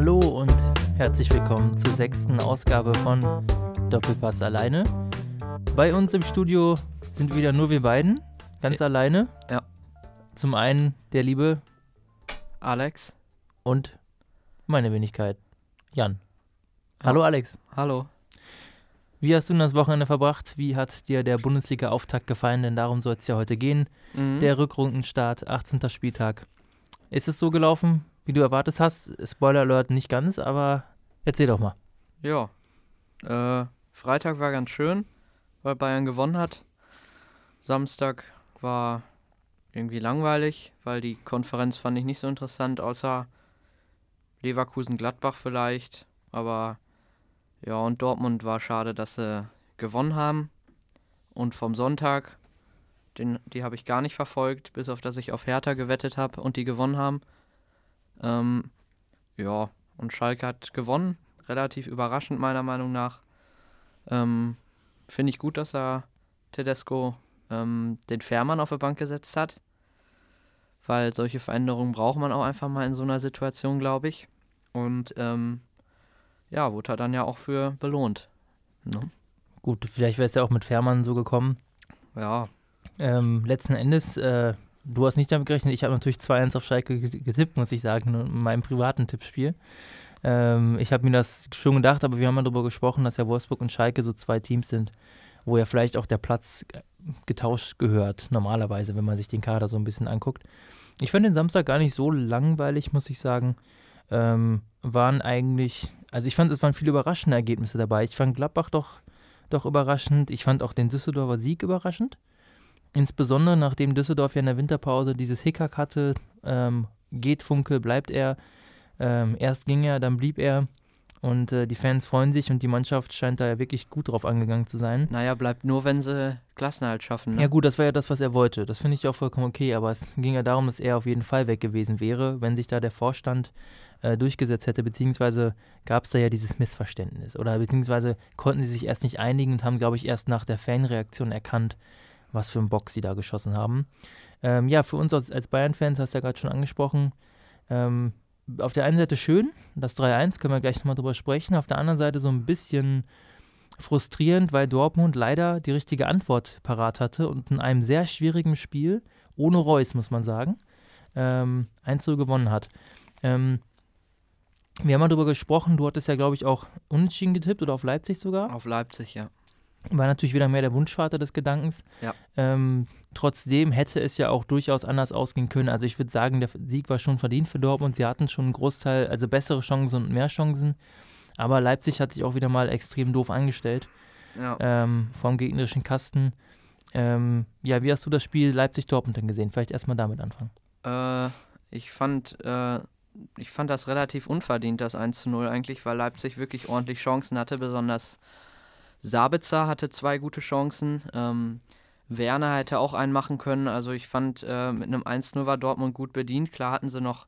Hallo und herzlich willkommen zur sechsten Ausgabe von Doppelpass alleine. Bei uns im Studio sind wieder nur wir beiden, ganz Ja. alleine. Ja. Zum einen der liebe Alex. und meine Wenigkeit, Jan. Hallo Alex, Hallo. wie hast du denn das Wochenende verbracht? Wie hat dir der Bundesliga-Auftakt gefallen? Denn darum soll es ja heute gehen. Mhm. Der Rückrundenstart, 18. Spieltag. Ist es so gelaufen, wie du erwartet hast? Spoiler Alert nicht ganz, aber erzähl doch mal. ja. Äh, Freitag war ganz schön, weil Bayern gewonnen hat. Samstag war irgendwie langweilig, weil die Konferenz fand ich nicht so interessant, außer Leverkusen-Gladbach vielleicht. Aber ja, und Dortmund war schade, dass sie gewonnen haben. Und vom Sonntag, den, die habe ich gar nicht verfolgt, bis auf dass ich auf Hertha gewettet habe und die gewonnen haben. Ähm, ja, und Schalke hat gewonnen. Relativ überraschend meiner Meinung nach. Ähm, Finde ich gut, dass er Tedesco ähm, den Fährmann auf die Bank gesetzt hat. Weil solche Veränderungen braucht man auch einfach mal in so einer Situation, glaube ich. Und ähm, ja, wurde er dann ja auch für belohnt. Ne? Gut, vielleicht wäre es ja auch mit Fährmann so gekommen. Ja, Ähm, letzten Endes, äh, du hast nicht damit gerechnet, ich habe natürlich 2-1 auf Schalke get- getippt, muss ich sagen, in meinem privaten Tippspiel. Ähm, ich habe mir das schon gedacht, aber wir haben mal darüber gesprochen, dass ja Wolfsburg und Schalke so zwei Teams sind, wo ja vielleicht auch der Platz äh, getauscht gehört, normalerweise, wenn man sich den Kader so ein bisschen anguckt. Ich fand den Samstag gar nicht so langweilig, muss ich sagen. Ähm, waren eigentlich, also ich fand, es waren viele überraschende Ergebnisse dabei. Ich fand Gladbach doch, doch überraschend. Ich fand auch den Düsseldorfer Sieg überraschend. Insbesondere nachdem Düsseldorf ja in der Winterpause dieses Hickhack hatte, ähm, geht Funke, bleibt er. Ähm, erst ging er, dann blieb er. Und äh, die Fans freuen sich und die Mannschaft scheint da ja wirklich gut drauf angegangen zu sein. naja, bleibt nur, wenn sie Klassenhalt schaffen. Ne? Ja gut, das war ja das, was er wollte. Das finde ich auch vollkommen okay, aber es ging ja darum, dass er auf jeden Fall weg gewesen wäre, wenn sich da der Vorstand äh, durchgesetzt hätte, beziehungsweise gab es da ja dieses Missverständnis oder beziehungsweise konnten sie sich erst nicht einigen und haben, glaube ich, erst nach der Fanreaktion erkannt, was für einen Bock sie da geschossen haben. Ähm, ja, für uns als, Bayern-Fans, hast du ja gerade schon angesprochen, ähm, auf der einen Seite schön, das 3-1, können wir gleich nochmal drüber sprechen, auf der anderen Seite so ein bisschen frustrierend, weil Dortmund leider die richtige Antwort parat hatte und in einem sehr schwierigen Spiel, ohne Reus, muss man sagen, ähm, 1 gewonnen hat. Ähm, wir haben mal darüber gesprochen, du hattest ja, glaube ich, auch unentschieden getippt oder auf Leipzig sogar. Auf Leipzig, ja. War natürlich wieder mehr der Wunschvater des Gedankens. Ja. Ähm, trotzdem hätte es ja auch durchaus anders ausgehen können. Also ich würde sagen, der Sieg war schon verdient für Dortmund. Sie hatten schon einen Großteil, also bessere Chancen und mehr Chancen. Aber Leipzig hat sich auch wieder mal extrem doof angestellt Ja. ähm, vom gegnerischen Kasten. Ähm, ja, wie hast du das Spiel Leipzig-Dortmund denn gesehen? Vielleicht erstmal damit anfangen. Äh, ich fand, äh, ich fand das relativ unverdient, das 1 zu 0 eigentlich, weil Leipzig wirklich ordentlich Chancen hatte. Besonders Sabitzer hatte zwei gute Chancen. Ähm, Werner hätte auch einen machen können. Also ich fand, äh, mit einem 1-0 war Dortmund gut bedient. Klar hatten sie noch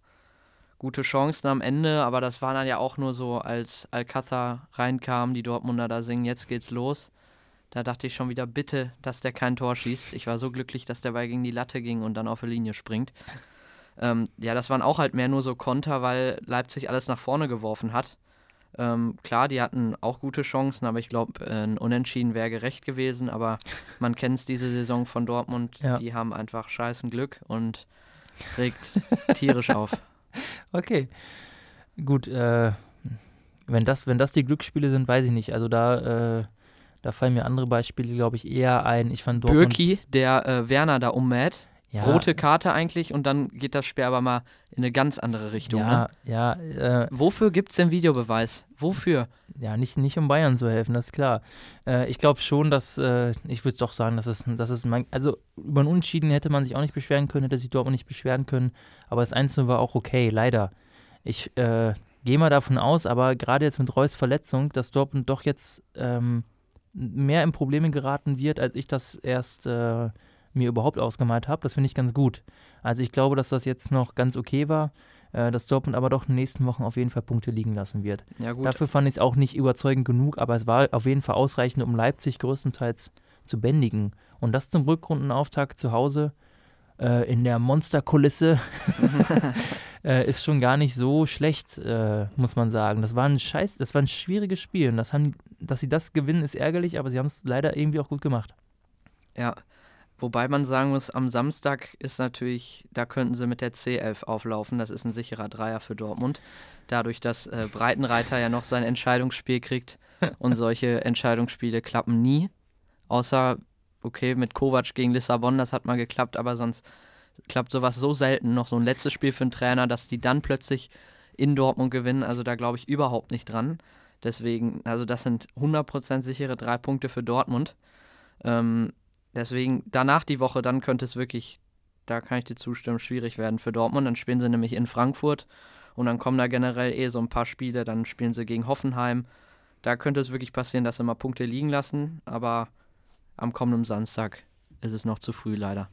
gute Chancen am Ende, aber das war dann ja auch nur so, als Alcázar reinkam, die Dortmunder da singen, jetzt geht's los. Da dachte ich schon wieder, bitte, dass der kein Tor schießt. Ich war so glücklich, dass der Ball gegen die Latte ging und dann auf die Linie springt. Ähm, ja, das waren auch halt mehr nur so Konter, weil Leipzig alles nach vorne geworfen hat. Ähm, klar, die hatten auch gute Chancen, aber ich glaube, äh, ein Unentschieden wäre gerecht gewesen. Aber man kennt es diese Saison von Dortmund, Ja. die haben einfach scheißen Glück und regt tierisch auf. Okay. Gut, äh, wenn, das, wenn das die Glücksspiele sind, weiß ich nicht. Also da, äh, da fallen mir andere Beispiele, glaube ich, eher ein. Ich fand Dortmund. Birki, der äh, Werner da ummäht, ja, rote Karte eigentlich und dann geht das Spiel aber mal in eine ganz andere Richtung. Ne? Ja, ja, äh, Wofür gibt es denn Videobeweis? Wofür? ja nicht, nicht um Bayern zu helfen, das ist klar. Äh, ich glaube schon, dass, äh, ich würde doch sagen, dass es, dass es mein, also über einen Unentschieden hätte man sich auch nicht beschweren können, hätte sich Dortmund nicht beschweren können, aber das 1 war auch okay, leider. Ich äh, gehe mal davon aus, aber gerade jetzt mit Reus Verletzung, dass Dortmund doch jetzt ähm, mehr in Probleme geraten wird, als ich das erst äh, mir überhaupt ausgemalt habe. Das finde ich ganz gut. Also ich glaube, dass das jetzt noch ganz okay war, äh, dass Dortmund aber doch in den nächsten Wochen auf jeden Fall Punkte liegen lassen wird. Ja Dafür fand ich es auch nicht überzeugend genug, aber es war auf jeden Fall ausreichend, um Leipzig größtenteils zu bändigen. Und das zum Rückrundenauftakt zu Hause äh, in der Monsterkulisse äh, ist schon gar nicht so schlecht, äh, muss man sagen. Das war ein scheiß, das war ein schwieriges Spiel. Und das haben, dass sie das gewinnen, ist ärgerlich, aber sie haben es leider irgendwie auch gut gemacht. Ja, wobei man sagen muss, am Samstag ist natürlich, da könnten sie mit der C11 auflaufen. Das ist ein sicherer Dreier für Dortmund. Dadurch, dass äh, Breitenreiter ja noch sein Entscheidungsspiel kriegt und solche Entscheidungsspiele klappen nie. Außer, okay, mit Kovac gegen Lissabon, das hat mal geklappt, aber sonst klappt sowas so selten. Noch so ein letztes Spiel für einen Trainer, dass die dann plötzlich in Dortmund gewinnen. Also da glaube ich überhaupt nicht dran. Deswegen, also das sind 100% sichere drei Punkte für Dortmund. Ähm, deswegen, danach die Woche, dann könnte es wirklich, da kann ich dir zustimmen, schwierig werden für Dortmund. Dann spielen sie nämlich in Frankfurt und dann kommen da generell eh so ein paar Spiele. Dann spielen sie gegen Hoffenheim. Da könnte es wirklich passieren, dass sie mal Punkte liegen lassen. Aber am kommenden Samstag ist es noch zu früh, leider.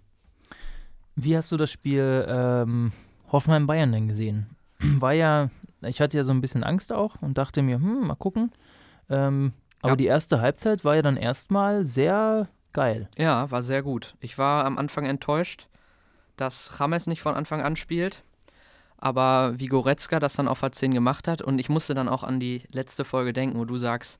Wie hast du das Spiel ähm, Hoffenheim-Bayern denn gesehen? War ja, ich hatte ja so ein bisschen Angst auch und dachte mir, hm, mal gucken. Ähm, aber ja. die erste Halbzeit war ja dann erstmal sehr geil. Ja, war sehr gut. Ich war am Anfang enttäuscht, dass James nicht von Anfang an spielt. Aber wie Goretzka das dann auf A10 gemacht hat und ich musste dann auch an die letzte Folge denken, wo du sagst,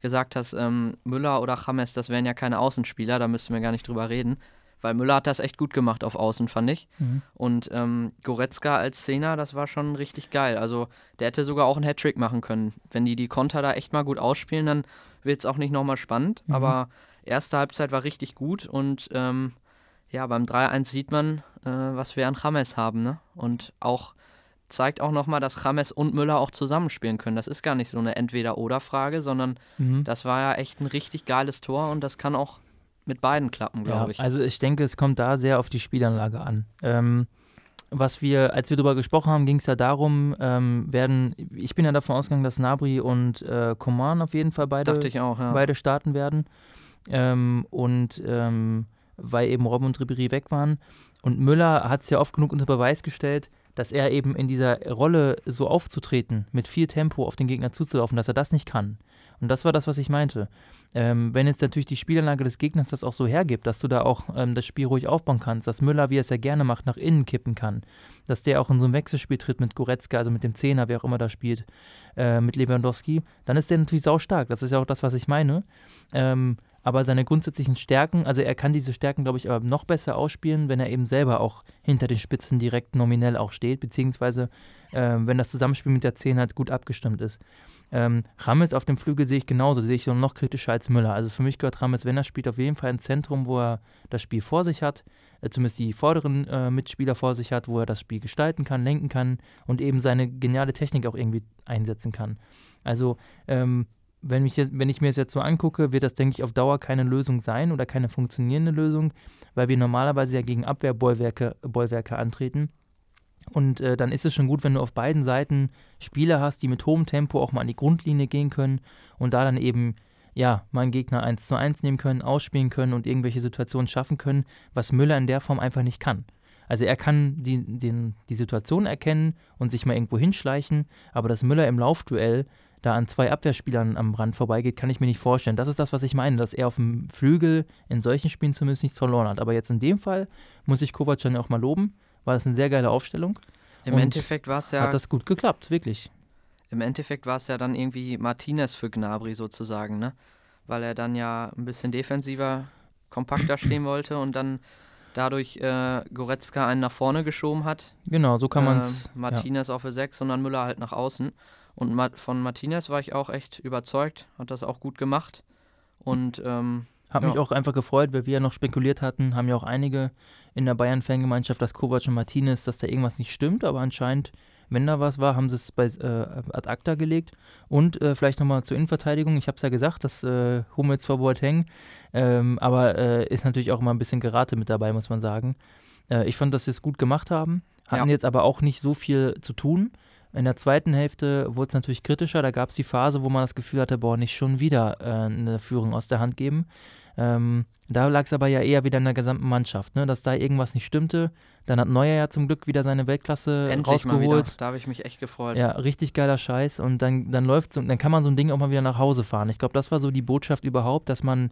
gesagt hast, ähm, Müller oder James, das wären ja keine Außenspieler, da müssten wir gar nicht drüber reden. Weil Müller hat das echt gut gemacht auf Außen, fand ich. Mhm. Und ähm, Goretzka als Zehner, das war schon richtig geil. Also der hätte sogar auch einen Hattrick machen können. Wenn die die Konter da echt mal gut ausspielen, dann wird es auch nicht nochmal spannend. Mhm. Aber erste Halbzeit war richtig gut und ähm, ja, beim 3-1 sieht man, äh, was wir an James haben. Ne? Und auch zeigt auch nochmal, dass James und Müller auch zusammenspielen können. Das ist gar nicht so eine Entweder-Oder-Frage, sondern mhm. das war ja echt ein richtig geiles Tor und das kann auch mit beiden klappen, glaube ja, ich. Also ich denke, es kommt da sehr auf die Spielanlage an. Ähm, was wir, als wir darüber gesprochen haben, ging es ja darum, ähm, werden, ich bin ja davon ausgegangen, dass Nabri und äh, Coman auf jeden Fall beide, auch, ja. beide starten werden. Ähm, und ähm, weil eben Robben und Ribéry weg waren. Und Müller hat es ja oft genug unter Beweis gestellt, dass er eben in dieser Rolle so aufzutreten, mit viel Tempo auf den Gegner zuzulaufen, dass er das nicht kann. Und das war das, was ich meinte. Ähm, wenn jetzt natürlich die Spielanlage des Gegners das auch so hergibt, dass du da auch ähm, das Spiel ruhig aufbauen kannst, dass Müller, wie er es ja gerne macht, nach innen kippen kann, dass der auch in so ein Wechselspiel tritt mit Goretzka, also mit dem Zehner, wer auch immer da spielt, äh, mit Lewandowski, dann ist der natürlich saustark. Das ist ja auch das, was ich meine. Ähm, aber seine grundsätzlichen Stärken, also er kann diese Stärken, glaube ich, aber noch besser ausspielen, wenn er eben selber auch hinter den Spitzen direkt nominell auch steht, beziehungsweise äh, wenn das Zusammenspiel mit der 10 halt gut abgestimmt ist. Ähm, Rames auf dem Flügel sehe ich genauso, sehe ich noch kritischer als Müller. Also für mich gehört Rames, wenn er spielt, auf jeden Fall ein Zentrum, wo er das Spiel vor sich hat, äh, zumindest die vorderen äh, Mitspieler vor sich hat, wo er das Spiel gestalten kann, lenken kann und eben seine geniale Technik auch irgendwie einsetzen kann. Also ähm, wenn, mich wenn ich mir das jetzt so angucke, wird das, denke ich, auf Dauer keine Lösung sein oder keine funktionierende Lösung, weil wir normalerweise ja gegen Abwehrbollwerke Bollwerke antreten. Und äh, dann ist es schon gut, wenn du auf beiden Seiten Spieler hast, die mit hohem Tempo auch mal an die Grundlinie gehen können und da dann eben ja, meinen Gegner 1 zu 1 nehmen können, ausspielen können und irgendwelche Situationen schaffen können, was Müller in der Form einfach nicht kann. Also er kann die, den, die Situation erkennen und sich mal irgendwo hinschleichen, aber dass Müller im Laufduell da an zwei Abwehrspielern am Rand vorbeigeht, kann ich mir nicht vorstellen. Das ist das, was ich meine, dass er auf dem Flügel in solchen Spielen zumindest nichts verloren hat. Aber jetzt in dem Fall muss ich Kovac dann auch mal loben, war das eine sehr geile Aufstellung. Im Endeffekt war es ja. Hat das gut geklappt, wirklich. Im Endeffekt war es ja dann irgendwie Martinez für Gnabry sozusagen, ne? Weil er dann ja ein bisschen defensiver, kompakter stehen wollte und dann dadurch äh, Goretzka einen nach vorne geschoben hat. Genau, so kann man es. Äh, Martinez ja. auf der 6 und dann Müller halt nach außen. Und von Martinez war ich auch echt überzeugt, hat das auch gut gemacht. Und ähm, hat ja. mich auch einfach gefreut, weil wir ja noch spekuliert hatten, haben ja auch einige in der Bayern-Fangemeinschaft, dass Kovac und Martinez, dass da irgendwas nicht stimmt, aber anscheinend, wenn da was war, haben sie es bei äh, ad acta gelegt. Und äh, vielleicht nochmal zur Innenverteidigung, ich habe es ja gesagt, dass äh, Hummels vor Boateng, ähm, aber äh, ist natürlich auch immer ein bisschen Gerate mit dabei, muss man sagen. Äh, ich fand, dass sie es gut gemacht haben, hatten ja. jetzt aber auch nicht so viel zu tun. In der zweiten Hälfte wurde es natürlich kritischer. Da gab es die Phase, wo man das Gefühl hatte, boah, nicht schon wieder äh, eine Führung aus der Hand geben. Ähm, da lag es aber ja eher wieder in der gesamten Mannschaft, ne? dass da irgendwas nicht stimmte. Dann hat Neuer ja zum Glück wieder seine Weltklasse Endlich rausgeholt. Mal wieder. Da habe ich mich echt gefreut. Ja, richtig geiler Scheiß. Und dann, dann läuft dann kann man so ein Ding auch mal wieder nach Hause fahren. Ich glaube, das war so die Botschaft überhaupt, dass man,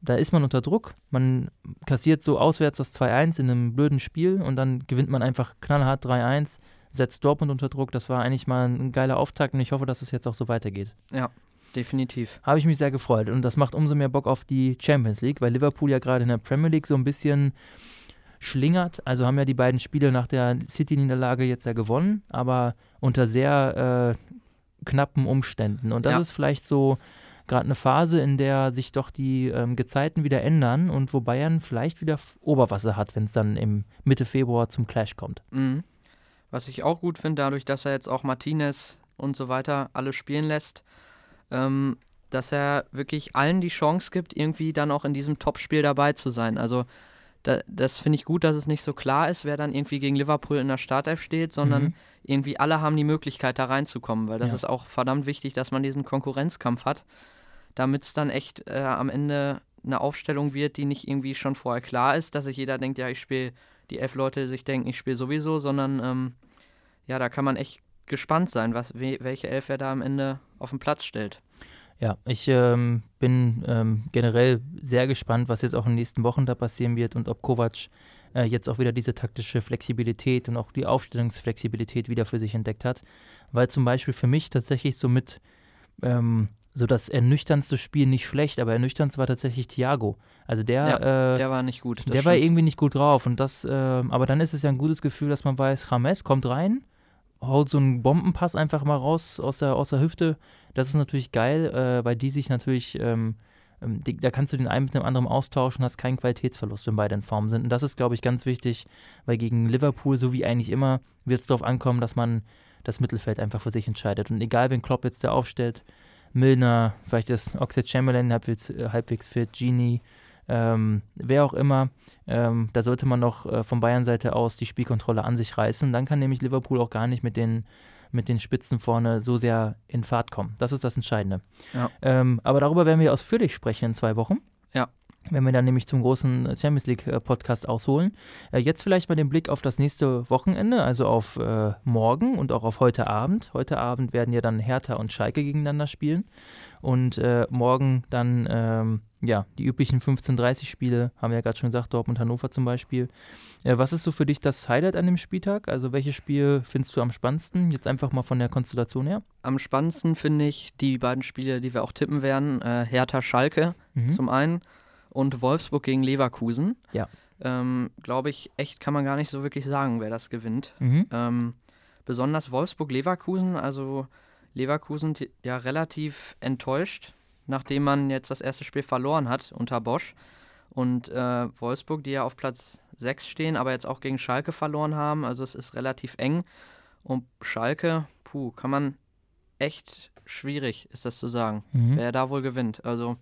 da ist man unter Druck, man kassiert so auswärts das 2-1 in einem blöden Spiel und dann gewinnt man einfach knallhart 3-1 setzt Dortmund unter Druck. Das war eigentlich mal ein geiler Auftakt und ich hoffe, dass es jetzt auch so weitergeht. Ja, definitiv. Habe ich mich sehr gefreut und das macht umso mehr Bock auf die Champions League, weil Liverpool ja gerade in der Premier League so ein bisschen schlingert. Also haben ja die beiden Spiele nach der City-Niederlage jetzt ja gewonnen, aber unter sehr äh, knappen Umständen. Und das Ja. ist vielleicht so gerade eine Phase, in der sich doch die ähm, Gezeiten wieder ändern und wo Bayern vielleicht wieder Oberwasser hat, wenn es dann im Mitte Februar zum Clash kommt. Mhm. Was ich auch gut finde, dadurch, dass er jetzt auch Martinez und so weiter alle spielen lässt, ähm, dass er wirklich allen die Chance gibt, irgendwie dann auch in diesem Topspiel dabei zu sein. Also da, das finde ich gut, dass es nicht so klar ist, wer dann irgendwie gegen Liverpool in der Startelf steht, sondern Mhm. irgendwie alle haben die Möglichkeit, da reinzukommen, weil das Ja. ist auch verdammt wichtig, dass man diesen Konkurrenzkampf hat, damit es dann echt äh, am Ende eine Aufstellung wird, die nicht irgendwie schon vorher klar ist, dass sich jeder denkt, ja, ich spiele, die elf Leute sich denken, ich spiele sowieso, sondern ähm, ja, da kann man echt gespannt sein, was, we, welche Elf er da am Ende auf den Platz stellt. Ja, ich ähm, bin ähm, generell sehr gespannt, was jetzt auch in den nächsten Wochen da passieren wird und ob Kovac äh, jetzt auch wieder diese taktische Flexibilität und auch die Aufstellungsflexibilität wieder für sich entdeckt hat. Weil zum Beispiel für mich tatsächlich so mit ähm, so das ernüchternste Spiel nicht schlecht, aber ernüchternd war tatsächlich Thiago. Also der, äh, Der war nicht gut. der war stimmt. irgendwie nicht gut drauf. Und das, ähm, aber dann ist es ja ein gutes Gefühl, dass man weiß, James kommt rein, haut so einen Bombenpass einfach mal raus aus der, aus der Hüfte. Das ist natürlich geil, äh, weil die sich natürlich, ähm, ähm, die, da kannst du den einen mit dem anderen austauschen, hast keinen Qualitätsverlust, wenn beide in Form sind. Und das ist, glaube ich, ganz wichtig, weil gegen Liverpool, so wie eigentlich immer, wird es darauf ankommen, dass man das Mittelfeld einfach für sich entscheidet. Und egal, wen Klopp jetzt da aufstellt, Milner, vielleicht ist Oxford Chamberlain halbwegs, äh, halbwegs fit, Genie, ähm, wer auch immer, ähm, da sollte man noch äh, von Bayern-Seite aus die Spielkontrolle an sich reißen. Dann kann nämlich Liverpool auch gar nicht mit den, mit den Spitzen vorne so sehr in Fahrt kommen. Das ist das Entscheidende. Ja. Ähm, aber darüber werden wir ausführlich sprechen in zwei Wochen. Wenn wir dann nämlich zum großen Champions League äh, Podcast ausholen. Äh, jetzt vielleicht mal den Blick auf das nächste Wochenende, also auf äh, morgen und auch auf heute Abend. Heute Abend werden ja dann Hertha und Schalke gegeneinander spielen. Und äh, morgen dann, ähm, ja, die üblichen 15:30 Spiele, haben wir ja gerade schon gesagt, Dortmund, Hannover zum Beispiel. Äh, was ist so für dich das Highlight an dem Spieltag? Also welches Spiel findest du am spannendsten? Jetzt einfach mal von der Konstellation her. Am spannendsten finde ich die beiden Spiele, die wir auch tippen werden. Äh, Hertha-Schalke Mhm. zum einen und Wolfsburg gegen Leverkusen. Ja. Ähm, Glaube ich, echt kann man gar nicht so wirklich sagen, wer das gewinnt. Mhm. Ähm, besonders Wolfsburg-Leverkusen, also Leverkusen ja relativ enttäuscht, nachdem man jetzt das erste Spiel verloren hat unter Bosch. Und äh, Wolfsburg, die ja auf Platz 6 stehen, aber jetzt auch gegen Schalke verloren haben. Also es ist relativ eng. Und Schalke, puh, kann man echt schwierig, ist das zu sagen, Mhm. wer da wohl gewinnt. Also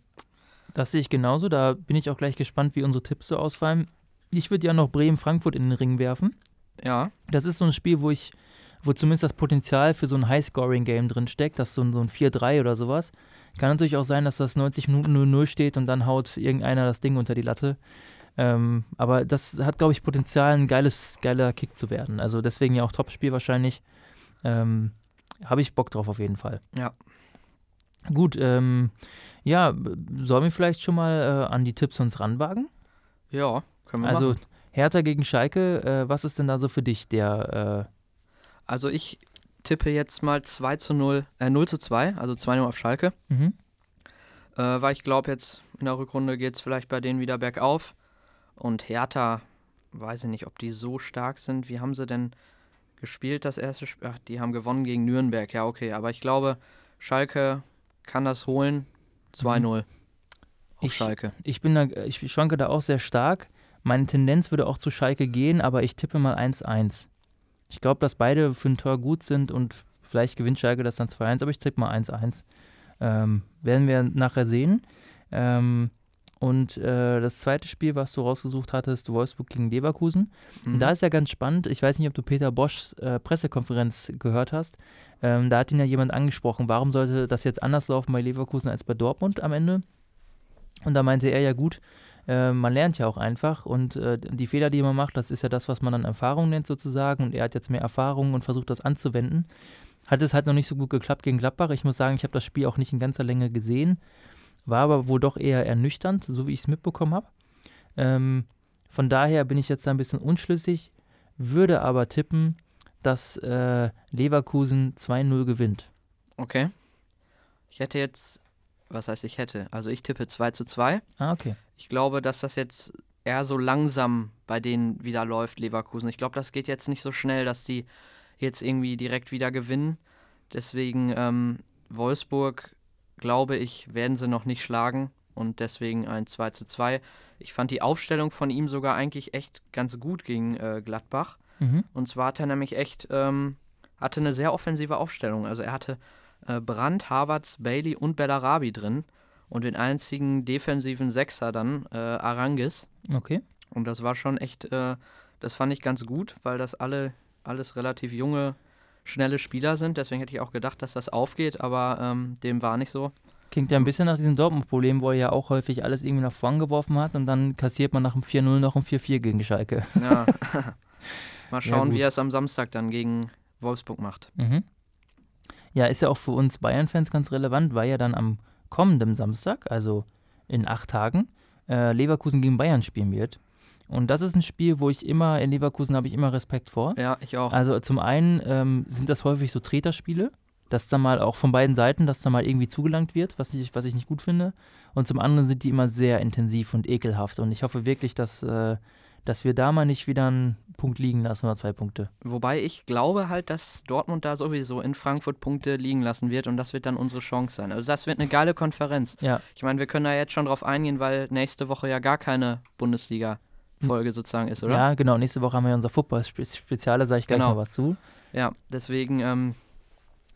Das sehe ich genauso. Da bin ich auch gleich gespannt, wie unsere Tipps so ausfallen. Ich würde ja noch Bremen-Frankfurt in den Ring werfen. ja, Das ist so ein Spiel, wo ich, wo zumindest das Potenzial für so ein High-Scoring-Game drin steckt, das so ein, so ein 4-3 oder sowas. Kann natürlich auch sein, dass das 90 Minuten 0-0 steht und dann haut irgendeiner das Ding unter die Latte. Ähm, aber das hat, glaube ich, Potenzial, ein geiles, geiler Kick zu werden. Also deswegen ja auch Topspiel wahrscheinlich. Ähm, Habe ich Bock drauf auf jeden Fall. Ja. Gut, ähm, ja, sollen wir vielleicht schon mal äh, an die Tipps uns ranwagen? ja, können wir Also machen. Hertha gegen Schalke, äh, was ist denn da so für dich der Also ich tippe jetzt mal 2 zu 0, äh 0 zu 2, also 2-0 auf Schalke. äh, mhm. Äh, weil ich glaube, jetzt in der Rückrunde geht es vielleicht bei denen wieder bergauf. Und Hertha, weiß ich nicht, ob die so stark sind. Wie haben sie denn gespielt, das erste Spiel? Ach, die haben gewonnen gegen Nürnberg, ja, okay. Aber ich glaube, Schalke kann das holen. 2-0 auf Ich- Schalke. Ich bin da, ich schwanke da auch sehr stark. Meine Tendenz würde auch zu Schalke gehen, aber ich tippe mal 1-1. Ich glaube, dass beide für ein Tor gut sind und vielleicht gewinnt Schalke das dann 2-1, aber ich tippe mal 1-1. Ähm, werden wir nachher sehen. Ähm, und äh, das zweite Spiel, was du rausgesucht hattest, Wolfsburg gegen Leverkusen. Mhm. Und Da ist ja ganz spannend, ich weiß nicht, ob du Peter Boschs äh, Pressekonferenz gehört hast. Ähm, da hat ihn ja jemand angesprochen, warum sollte das jetzt anders laufen bei Leverkusen als bei Dortmund am Ende? Und da meinte er ja gut, äh, man lernt ja auch einfach und äh, die Fehler, die man macht, das ist ja das, was man dann Erfahrung nennt sozusagen und er hat jetzt mehr Erfahrung und versucht das anzuwenden. Hat es halt noch nicht so gut geklappt gegen Gladbach. Ich muss sagen, ich habe das Spiel auch nicht in ganzer Länge gesehen, war aber wohl doch eher ernüchternd, so wie ich es mitbekommen habe. Ähm, von daher bin ich jetzt da ein bisschen unschlüssig, würde aber tippen, dass äh, Leverkusen 2-0 gewinnt. Okay. Ich hätte jetzt, was heißt ich hätte? Also ich tippe 2 zu 2. Ah, okay. Ich glaube, dass das jetzt eher so langsam bei denen wieder läuft, Leverkusen. Ich glaube, das geht jetzt nicht so schnell, dass die jetzt irgendwie direkt wieder gewinnen. Deswegen ähm, Wolfsburg, glaube ich, werden sie noch nicht schlagen und deswegen ein 2 zu 2. Ich fand die Aufstellung von ihm sogar eigentlich echt ganz gut gegen äh, Gladbach. Mhm. Und zwar hat er nämlich echt, ähm, hatte eine sehr offensive Aufstellung. Also er hatte äh, Brandt, Havertz, Bailey und Bellarabi drin und den einzigen defensiven Sechser dann äh, Arangis. Okay. Und das war schon echt, äh, das fand ich ganz gut, weil das alle, alles relativ junge, schnelle Spieler sind. Deswegen hätte ich auch gedacht, dass das aufgeht, aber ähm, dem war nicht so. Klingt ja ein bisschen nach diesem Dortmund-Problem, wo er ja auch häufig alles irgendwie nach vorn geworfen hat und dann kassiert man nach dem 4-0 noch ein 4-4 gegen Schalke. Ja. Mal schauen, gut. wie er es am Samstag dann gegen Wolfsburg macht. Mhm. Ja, ist ja auch für uns Bayern-Fans ganz relevant, weil ja dann am kommenden Samstag, also in acht Tagen, äh, Leverkusen gegen Bayern spielen wird. Und das ist ein Spiel, wo ich immer, in Leverkusen habe ich immer Respekt vor. Ja, ich auch. Also zum einen ähm, sind das häufig so Treterspiele, dass da mal auch von beiden Seiten, dass da mal irgendwie zugelangt wird, was ich, was ich nicht gut finde. Und zum anderen sind die immer sehr intensiv und ekelhaft. Und ich hoffe wirklich, dass, äh, dass wir da mal nicht wieder einen Punkt liegen lassen oder zwei Punkte. Wobei ich glaube halt, dass Dortmund da sowieso in Frankfurt Punkte liegen lassen wird und das wird dann unsere Chance sein. Also das wird eine geile Konferenz. Ja, Ich meine, wir können da jetzt schon drauf eingehen, weil nächste Woche ja gar keine Bundesliga-Folge sozusagen ist, oder? ja genau. Nächste Woche haben wir unser Football-Spezial, da sage ich gleich Genau. noch was zu. Ja, deswegen, ähm,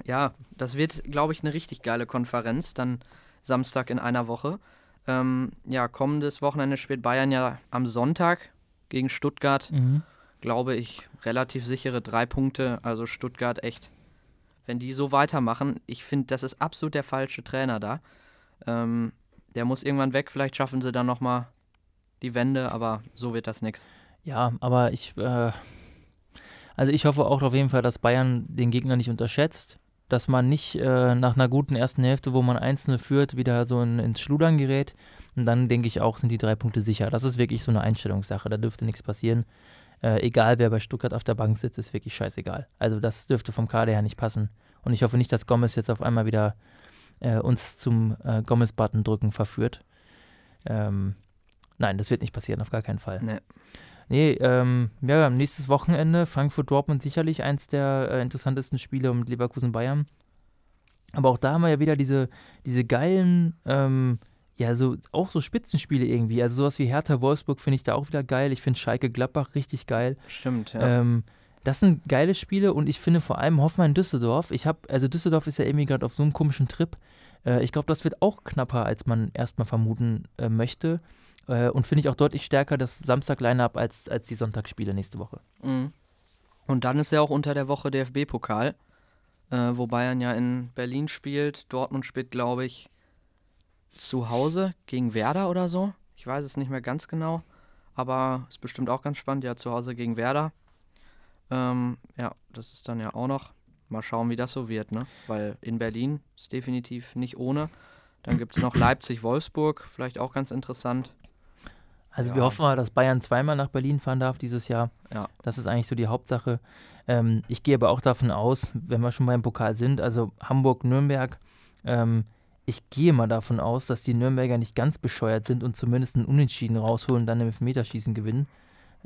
ja, das wird, glaube ich, eine richtig geile Konferenz, dann Samstag in einer Woche. Ähm, ja, kommendes Wochenende spielt Bayern ja am Sonntag gegen Stuttgart. Mhm. Glaube ich, relativ sichere drei Punkte. Also Stuttgart echt, wenn die so weitermachen, ich finde, das ist absolut der falsche Trainer da. Ähm, der muss irgendwann weg, vielleicht schaffen sie dann nochmal die Wende, aber so wird das nichts. Ja, aber ich, äh, also ich hoffe auch auf jeden Fall, dass Bayern den Gegner nicht unterschätzt, dass man nicht äh, nach einer guten ersten Hälfte, wo man 1-0 führt, wieder so in, ins Schludern gerät. Und dann denke ich auch, sind die drei Punkte sicher. Das ist wirklich so eine Einstellungssache, da dürfte nichts passieren. Äh, egal, wer bei Stuttgart auf der Bank sitzt, ist wirklich scheißegal. Also das dürfte vom Kader her nicht passen. Und ich hoffe nicht, dass Gomez jetzt auf einmal wieder äh, uns zum äh, Gomez-Button drücken verführt. Ähm, nein, das wird nicht passieren, auf gar keinen Fall. Nee. Nee, ähm, ja, nächstes Wochenende Frankfurt-Dortmund sicherlich eins der äh, interessantesten Spiele und Leverkusen-Bayern. Aber auch da haben wir ja wieder diese, diese geilen, ähm, ja, so auch so Spitzenspiele irgendwie. Also sowas wie Hertha-Wolfsburg finde ich da auch wieder geil. Ich finde Schalke-Gladbach richtig geil. Stimmt, ja. Ähm, das sind geile Spiele und ich finde vor allem Hoffenheim-Düsseldorf. Ich habe, also Düsseldorf ist ja irgendwie gerade auf so einem komischen Trip. Äh, ich glaube, das wird auch knapper, als man erstmal vermuten äh, möchte. Äh, und finde ich auch deutlich stärker das Samstag-Line-Up als, als die Sonntagsspiele nächste Woche. Mhm. Und dann ist ja auch unter der Woche DFB-Pokal, äh, wo Bayern ja in Berlin spielt. Dortmund spielt, glaube ich, zu Hause gegen Werder oder so. Ich weiß es nicht mehr ganz genau, aber ist bestimmt auch ganz spannend. Ja, zu Hause gegen Werder. Ähm, ja, das ist dann ja auch noch. Mal schauen, wie das so wird, ne? Weil in Berlin ist definitiv nicht ohne. Dann gibt es noch Leipzig-Wolfsburg, vielleicht auch ganz interessant. Also Ja. wir hoffen mal, dass Bayern zweimal nach Berlin fahren darf dieses Jahr. Ja. Das ist eigentlich so die Hauptsache. Ähm, ich gehe aber auch davon aus, wenn wir schon beim Pokal sind, also Hamburg-Nürnberg, ähm, ich gehe mal davon aus, dass die Nürnberger nicht ganz bescheuert sind und zumindest einen Unentschieden rausholen und dann im Elfmeterschießen gewinnen.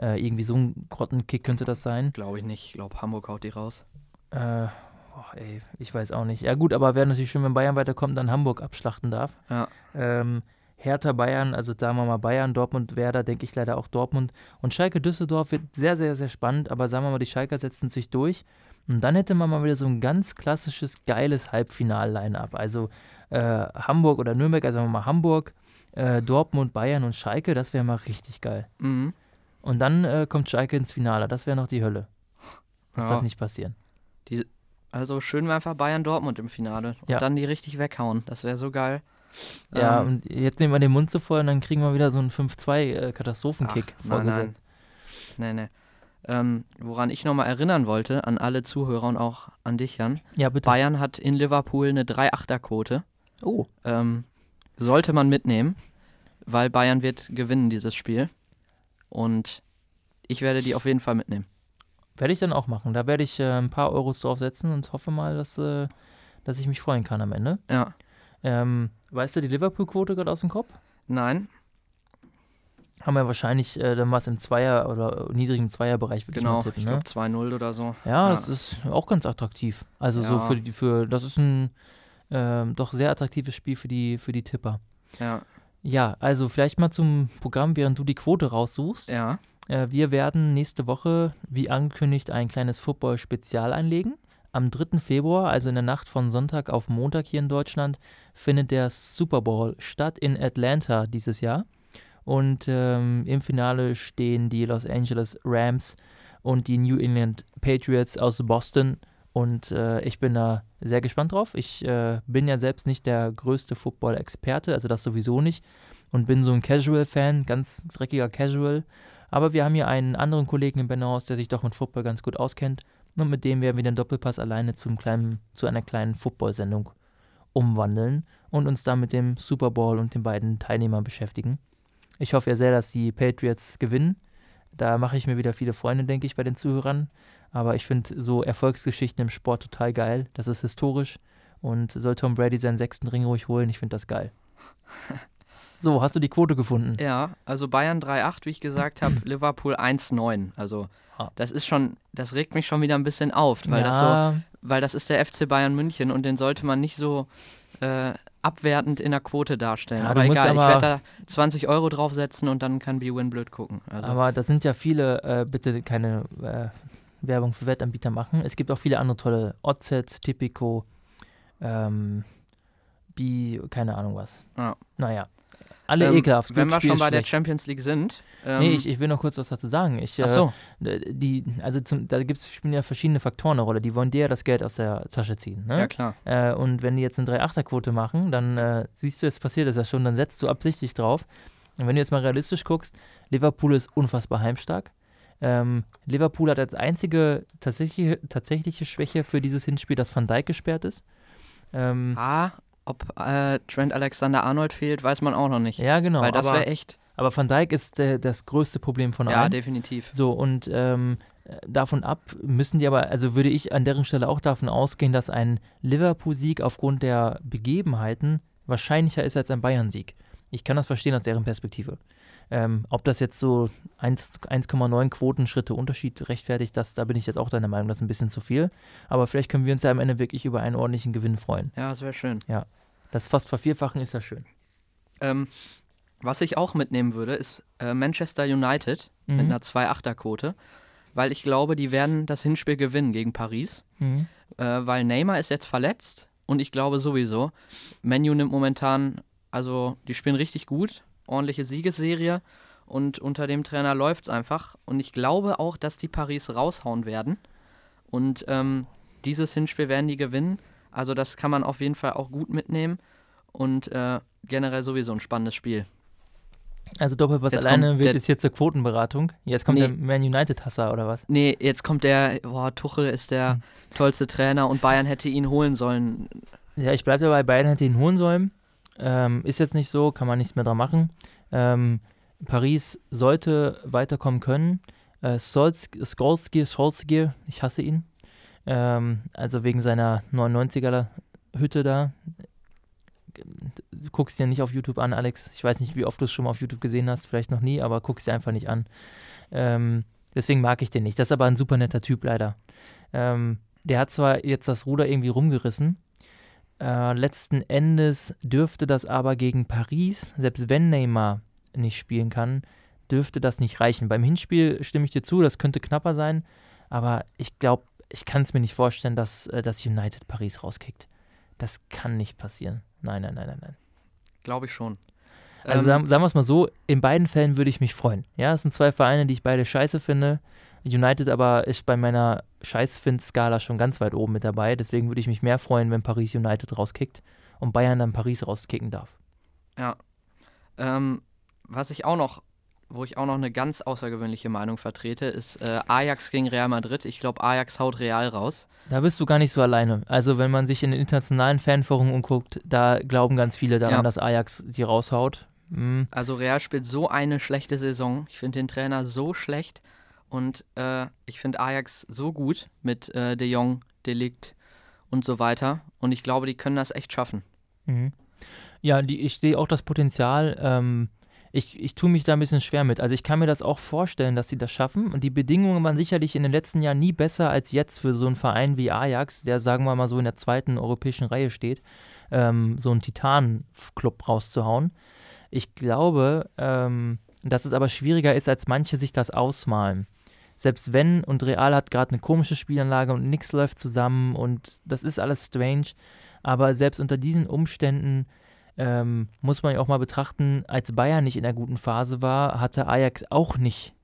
Äh, irgendwie so ein Grottenkick könnte das sein. Glaube ich nicht. Ich glaube, Hamburg haut die raus. Äh, boah, ey, ich weiß auch nicht. Ja gut, aber wäre natürlich schön, wenn Bayern weiterkommt, dann Hamburg abschlachten darf. Ja. Ähm, Hertha Bayern, also sagen wir mal Bayern, Dortmund, Werder, denke ich leider auch Dortmund. Und Schalke Düsseldorf wird sehr, sehr, sehr spannend, aber sagen wir mal, die Schalker setzen sich durch. Und dann hätte man mal wieder so ein ganz klassisches, geiles Halbfinal-Line-Up. Also äh, Hamburg oder Nürnberg, also sagen wir mal Hamburg, äh, Dortmund, Bayern und Schalke, das wäre mal richtig geil. Mhm. Und dann äh, kommt Schalke ins Finale, das wäre noch die Hölle. Das Ja. darf nicht passieren. Also schön wäre einfach Bayern-Dortmund im Finale. Und Ja. dann die richtig weghauen. Das wäre so geil. Ja, Ähm, und jetzt nehmen wir den Mund zu voll und dann kriegen wir wieder so einen 5-2-Katastrophenkick ach, nein, vorgesetzt. nein. Nee, nee. Ähm, woran ich nochmal erinnern wollte, an alle Zuhörer und auch an dich, Jan. Ja, bitte. Bayern hat in Liverpool eine 3-8er-Quote. Oh, Ähm, sollte man mitnehmen, weil Bayern wird gewinnen dieses Spiel. Und ich werde die auf jeden Fall mitnehmen. werde ich dann auch machen. Da werde ich äh, ein paar Euros draufsetzen und hoffe mal, dass, äh, dass ich mich freuen kann am Ende. Ja. Ähm, weißt du die Liverpool-Quote gerade aus dem Kopf? Nein. Haben wir wahrscheinlich äh, dann was im Zweier- oder niedrigen Zweierbereich, würde Genau, ich mal tippen. ich Ne? glaube 2-0 oder so. Ja, das ist auch ganz attraktiv. Also so Ja. für die, für, das ist ein ähm, doch sehr attraktives Spiel für die, für die Tipper. Ja, Ja, also vielleicht mal zum Programm, während du die Quote raussuchst. ja. Äh, wir werden nächste Woche, wie angekündigt, ein kleines Football-Spezial einlegen. Am 3. Februar, also in der Nacht von Sonntag auf Montag hier in Deutschland, findet der Super Bowl statt in Atlanta dieses Jahr. Und ähm, im Finale stehen die Los Angeles Rams und die New England Patriots aus Boston. Und äh, ich bin da sehr gespannt drauf. Ich äh, bin ja selbst nicht der größte Football-Experte, also das sowieso nicht. Und bin so ein Casual-Fan, ganz dreckiger Casual. Aber wir haben hier einen anderen Kollegen im Bennerhaus, der sich doch mit Football ganz gut auskennt. Und mit dem werden wir den Doppelpass alleine kleinen, zu einer kleinen Football-Sendung umwandeln und uns dann mit dem Super Bowl und den beiden Teilnehmern beschäftigen. Ich hoffe ja sehr, dass die Patriots gewinnen. Da mache ich mir wieder viele Freunde, denke ich, bei den Zuhörern. Aber ich finde so Erfolgsgeschichten im Sport total geil. Das ist historisch. Und soll Tom Brady seinen sechsten Ring ruhig holen, ich finde das geil. So, hast du die Quote gefunden? Ja, also Bayern 3-8, wie ich gesagt habe, Liverpool 1-9. Also Ah. das ist schon, das regt mich schon wieder ein bisschen auf, weil das so, ja, weil das ist der FC Bayern München und den sollte man nicht so äh, abwertend in der Quote darstellen. Ja, aber egal, ich aber- werde da 20 Euro draufsetzen und dann kann BWin blöd gucken. Also, aber das sind ja viele, äh, bitte keine äh, Werbung für Wettanbieter machen. Es gibt auch viele andere tolle OZ, Tipico, ähm, Bi, keine Ahnung was. Ja. Naja, alle ähm, ekelhaft. Wenn wir schon bei der schlecht. Champions League sind. Ähm, Nee, ich, ich will noch kurz was dazu sagen. Ich, ach so, äh, die, also zum, da gibt es ja verschiedene Faktoren eine Rolle. Die wollen dir ja das Geld aus der Tasche ziehen. Ne? ja klar. Äh, und wenn die jetzt eine 3-8er-Quote machen, dann äh, siehst du, es passiert das ja schon, dann setzt du absichtlich drauf. Und wenn du jetzt mal realistisch guckst, Liverpool ist unfassbar heimstark. Ähm, Liverpool hat als einzige tatsächliche, tatsächliche Schwäche für dieses Hinspiel, dass Van Dijk gesperrt ist. Ähm, Ah, ob äh, Trent Alexander-Arnold fehlt, weiß man auch noch nicht. ja, genau. weil das aber, wäre echt. aber Van Dijk ist äh, das größte Problem von Ja, allen. definitiv. So, und ähm, äh, davon ab müssen die aber, also würde ich an deren Stelle auch davon ausgehen, dass ein Liverpool-Sieg aufgrund der Begebenheiten wahrscheinlicher ist als ein Bayern-Sieg. Ich kann das verstehen aus deren Perspektive. Ähm, ob das jetzt so 1 1,9 Quotenschritte Unterschied rechtfertigt, das, da bin ich jetzt auch deiner Meinung, das ist ein bisschen zu viel. Aber vielleicht können wir uns ja am Ende wirklich über einen ordentlichen Gewinn freuen. Ja, das wäre schön. Das fast vervierfachen ist ja schön. Ähm, was ich auch mitnehmen würde, ist äh, Manchester United mit Mhm. einer 2-8er-Quote, weil ich glaube, die werden das Hinspiel gewinnen gegen Paris, Mhm. äh, weil Neymar ist jetzt verletzt und ich glaube sowieso, Menu nimmt momentan, also die spielen richtig gut, ordentliche Siegesserie und unter dem Trainer läuft es einfach und ich glaube auch, dass die Paris raushauen werden und ähm, dieses Hinspiel werden die gewinnen, also das kann man auf jeden Fall auch gut mitnehmen und äh, generell sowieso ein spannendes Spiel. Also Doppelpass Jetzt alleine wird jetzt hier zur Quotenberatung. Jetzt kommt Nee. der Man United-Hasser oder was? Nee, jetzt kommt der, boah, Tuchel ist der Hm. tollste Trainer und Bayern hätte ihn holen sollen. Ja, ich bleibe dabei, Bayern hätte ihn holen sollen. Ähm, ist jetzt nicht so, kann man nichts mehr dran machen. Ähm, Paris sollte weiterkommen können. Äh, Skolski, Solskjaer, ich hasse ihn. Ähm, also wegen seiner 99er Hütte da. Du guckst dir nicht auf YouTube an, Alex. Ich weiß nicht, wie oft du es schon mal auf YouTube gesehen hast, vielleicht noch nie, aber guckst dir einfach nicht an. Ähm, deswegen mag ich den nicht. Das ist aber ein super netter Typ, leider. Ähm, der hat zwar jetzt das Ruder irgendwie rumgerissen, äh, letzten Endes dürfte das aber gegen Paris, selbst wenn Neymar nicht spielen kann, dürfte das nicht reichen. Beim Hinspiel stimme ich dir zu, das könnte knapper sein, aber ich glaube, ich kann es mir nicht vorstellen, dass äh, das United Paris rauskickt. Das kann nicht passieren. Nein, nein, nein, nein, nein. Glaube ich schon. Also Ähm, sagen, sagen wir es mal so, in beiden Fällen würde ich mich freuen. Ja, es sind zwei Vereine, die ich beide scheiße finde. United aber ist bei meiner Scheiß-Find-Skala schon ganz weit oben mit dabei. Deswegen würde ich mich mehr freuen, wenn Paris United rauskickt und Bayern dann Paris rauskicken darf. ähm, was ich auch noch, wo ich auch noch eine ganz außergewöhnliche Meinung vertrete, ist äh, Ajax gegen Real Madrid. Ich glaube, Ajax haut Real raus. Da bist du gar nicht so alleine. Also wenn man sich in den internationalen Fanforen umguckt, da glauben ganz viele daran, Ja. dass Ajax die raushaut. Hm. Also Real spielt so eine schlechte Saison. Ich finde den Trainer so schlecht. Und äh, ich finde Ajax so gut mit äh, De Jong, Delikt und so weiter. Und ich glaube, die können das echt schaffen. Mhm. Ja, die, ich sehe auch das Potenzial. Ähm, ich, ich tue mich da ein bisschen schwer mit. Also ich kann mir das auch vorstellen, dass sie das schaffen. Und die Bedingungen waren sicherlich in den letzten Jahren nie besser als jetzt für so einen Verein wie Ajax, der, sagen wir mal, so in der zweiten europäischen Reihe steht, ähm, so einen Titan-Club rauszuhauen. Ich glaube, ähm, dass es aber schwieriger ist, als manche sich das ausmalen. Selbst wenn und Real hat gerade eine komische Spielanlage und nichts läuft zusammen und das ist alles strange, aber selbst unter diesen Umständen ähm, muss man ja auch mal betrachten, als Bayern nicht in der guten Phase war, hatte Ajax auch nicht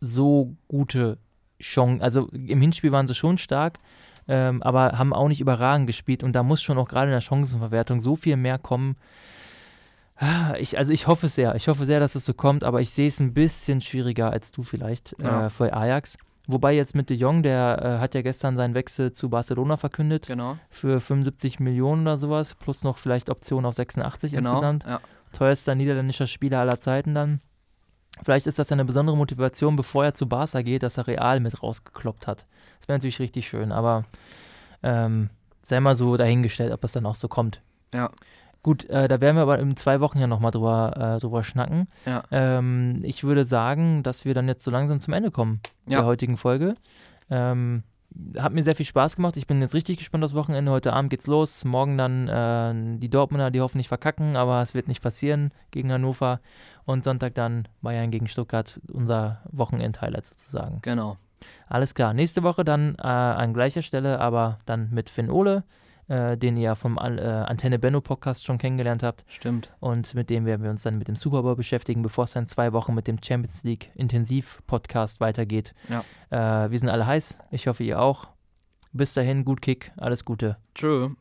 so gute Chancen. Also im Hinspiel waren sie schon stark, ähm, aber haben auch nicht überragend gespielt und da muss schon auch gerade in der Chancenverwertung so viel mehr kommen. Ah, ich, also ich hoffe sehr, ich hoffe sehr, dass es so kommt, aber ich sehe es ein bisschen schwieriger als du vielleicht ja. äh, für Ajax. Wobei jetzt mit De Jong, der äh, hat ja gestern seinen Wechsel zu Barcelona verkündet. Genau. Für 75 Millionen oder sowas, plus noch vielleicht Optionen auf 86 genau, insgesamt. Ja. Teuerster niederländischer Spieler aller Zeiten dann. Vielleicht ist das ja eine besondere Motivation, bevor er zu Barca geht, dass er Real mit rausgekloppt hat. Das wäre natürlich richtig schön, aber ähm, sei mal so dahingestellt, ob das dann auch so kommt. Ja. Gut, äh, da werden wir aber in zwei Wochen ja nochmal drüber, äh, drüber schnacken. Ja. Ähm, ich würde sagen, dass wir dann jetzt so langsam zum Ende kommen ja. der heutigen Folge. Ähm, hat mir sehr viel Spaß gemacht. Ich bin jetzt richtig gespannt aufs Wochenende. Heute Abend geht's los. Morgen dann äh, die Dortmunder, die hoffentlich verkacken, aber es wird nicht passieren gegen Hannover. Und Sonntag dann Bayern gegen Stuttgart, unser Wochenend-Highlight sozusagen. Genau. Alles klar. Nächste Woche dann äh, an gleicher Stelle, aber dann mit Finn Ole äh, den ihr ja vom äh, Antenne Benno Podcast schon kennengelernt habt. Stimmt. Und mit dem werden wir uns dann mit dem Super Bowl beschäftigen, bevor es dann zwei Wochen mit dem Champions League Intensiv Podcast weitergeht. Ja. Äh, wir sind alle heiß. Ich hoffe, ihr auch. Bis dahin, gut Kick, alles Gute. True.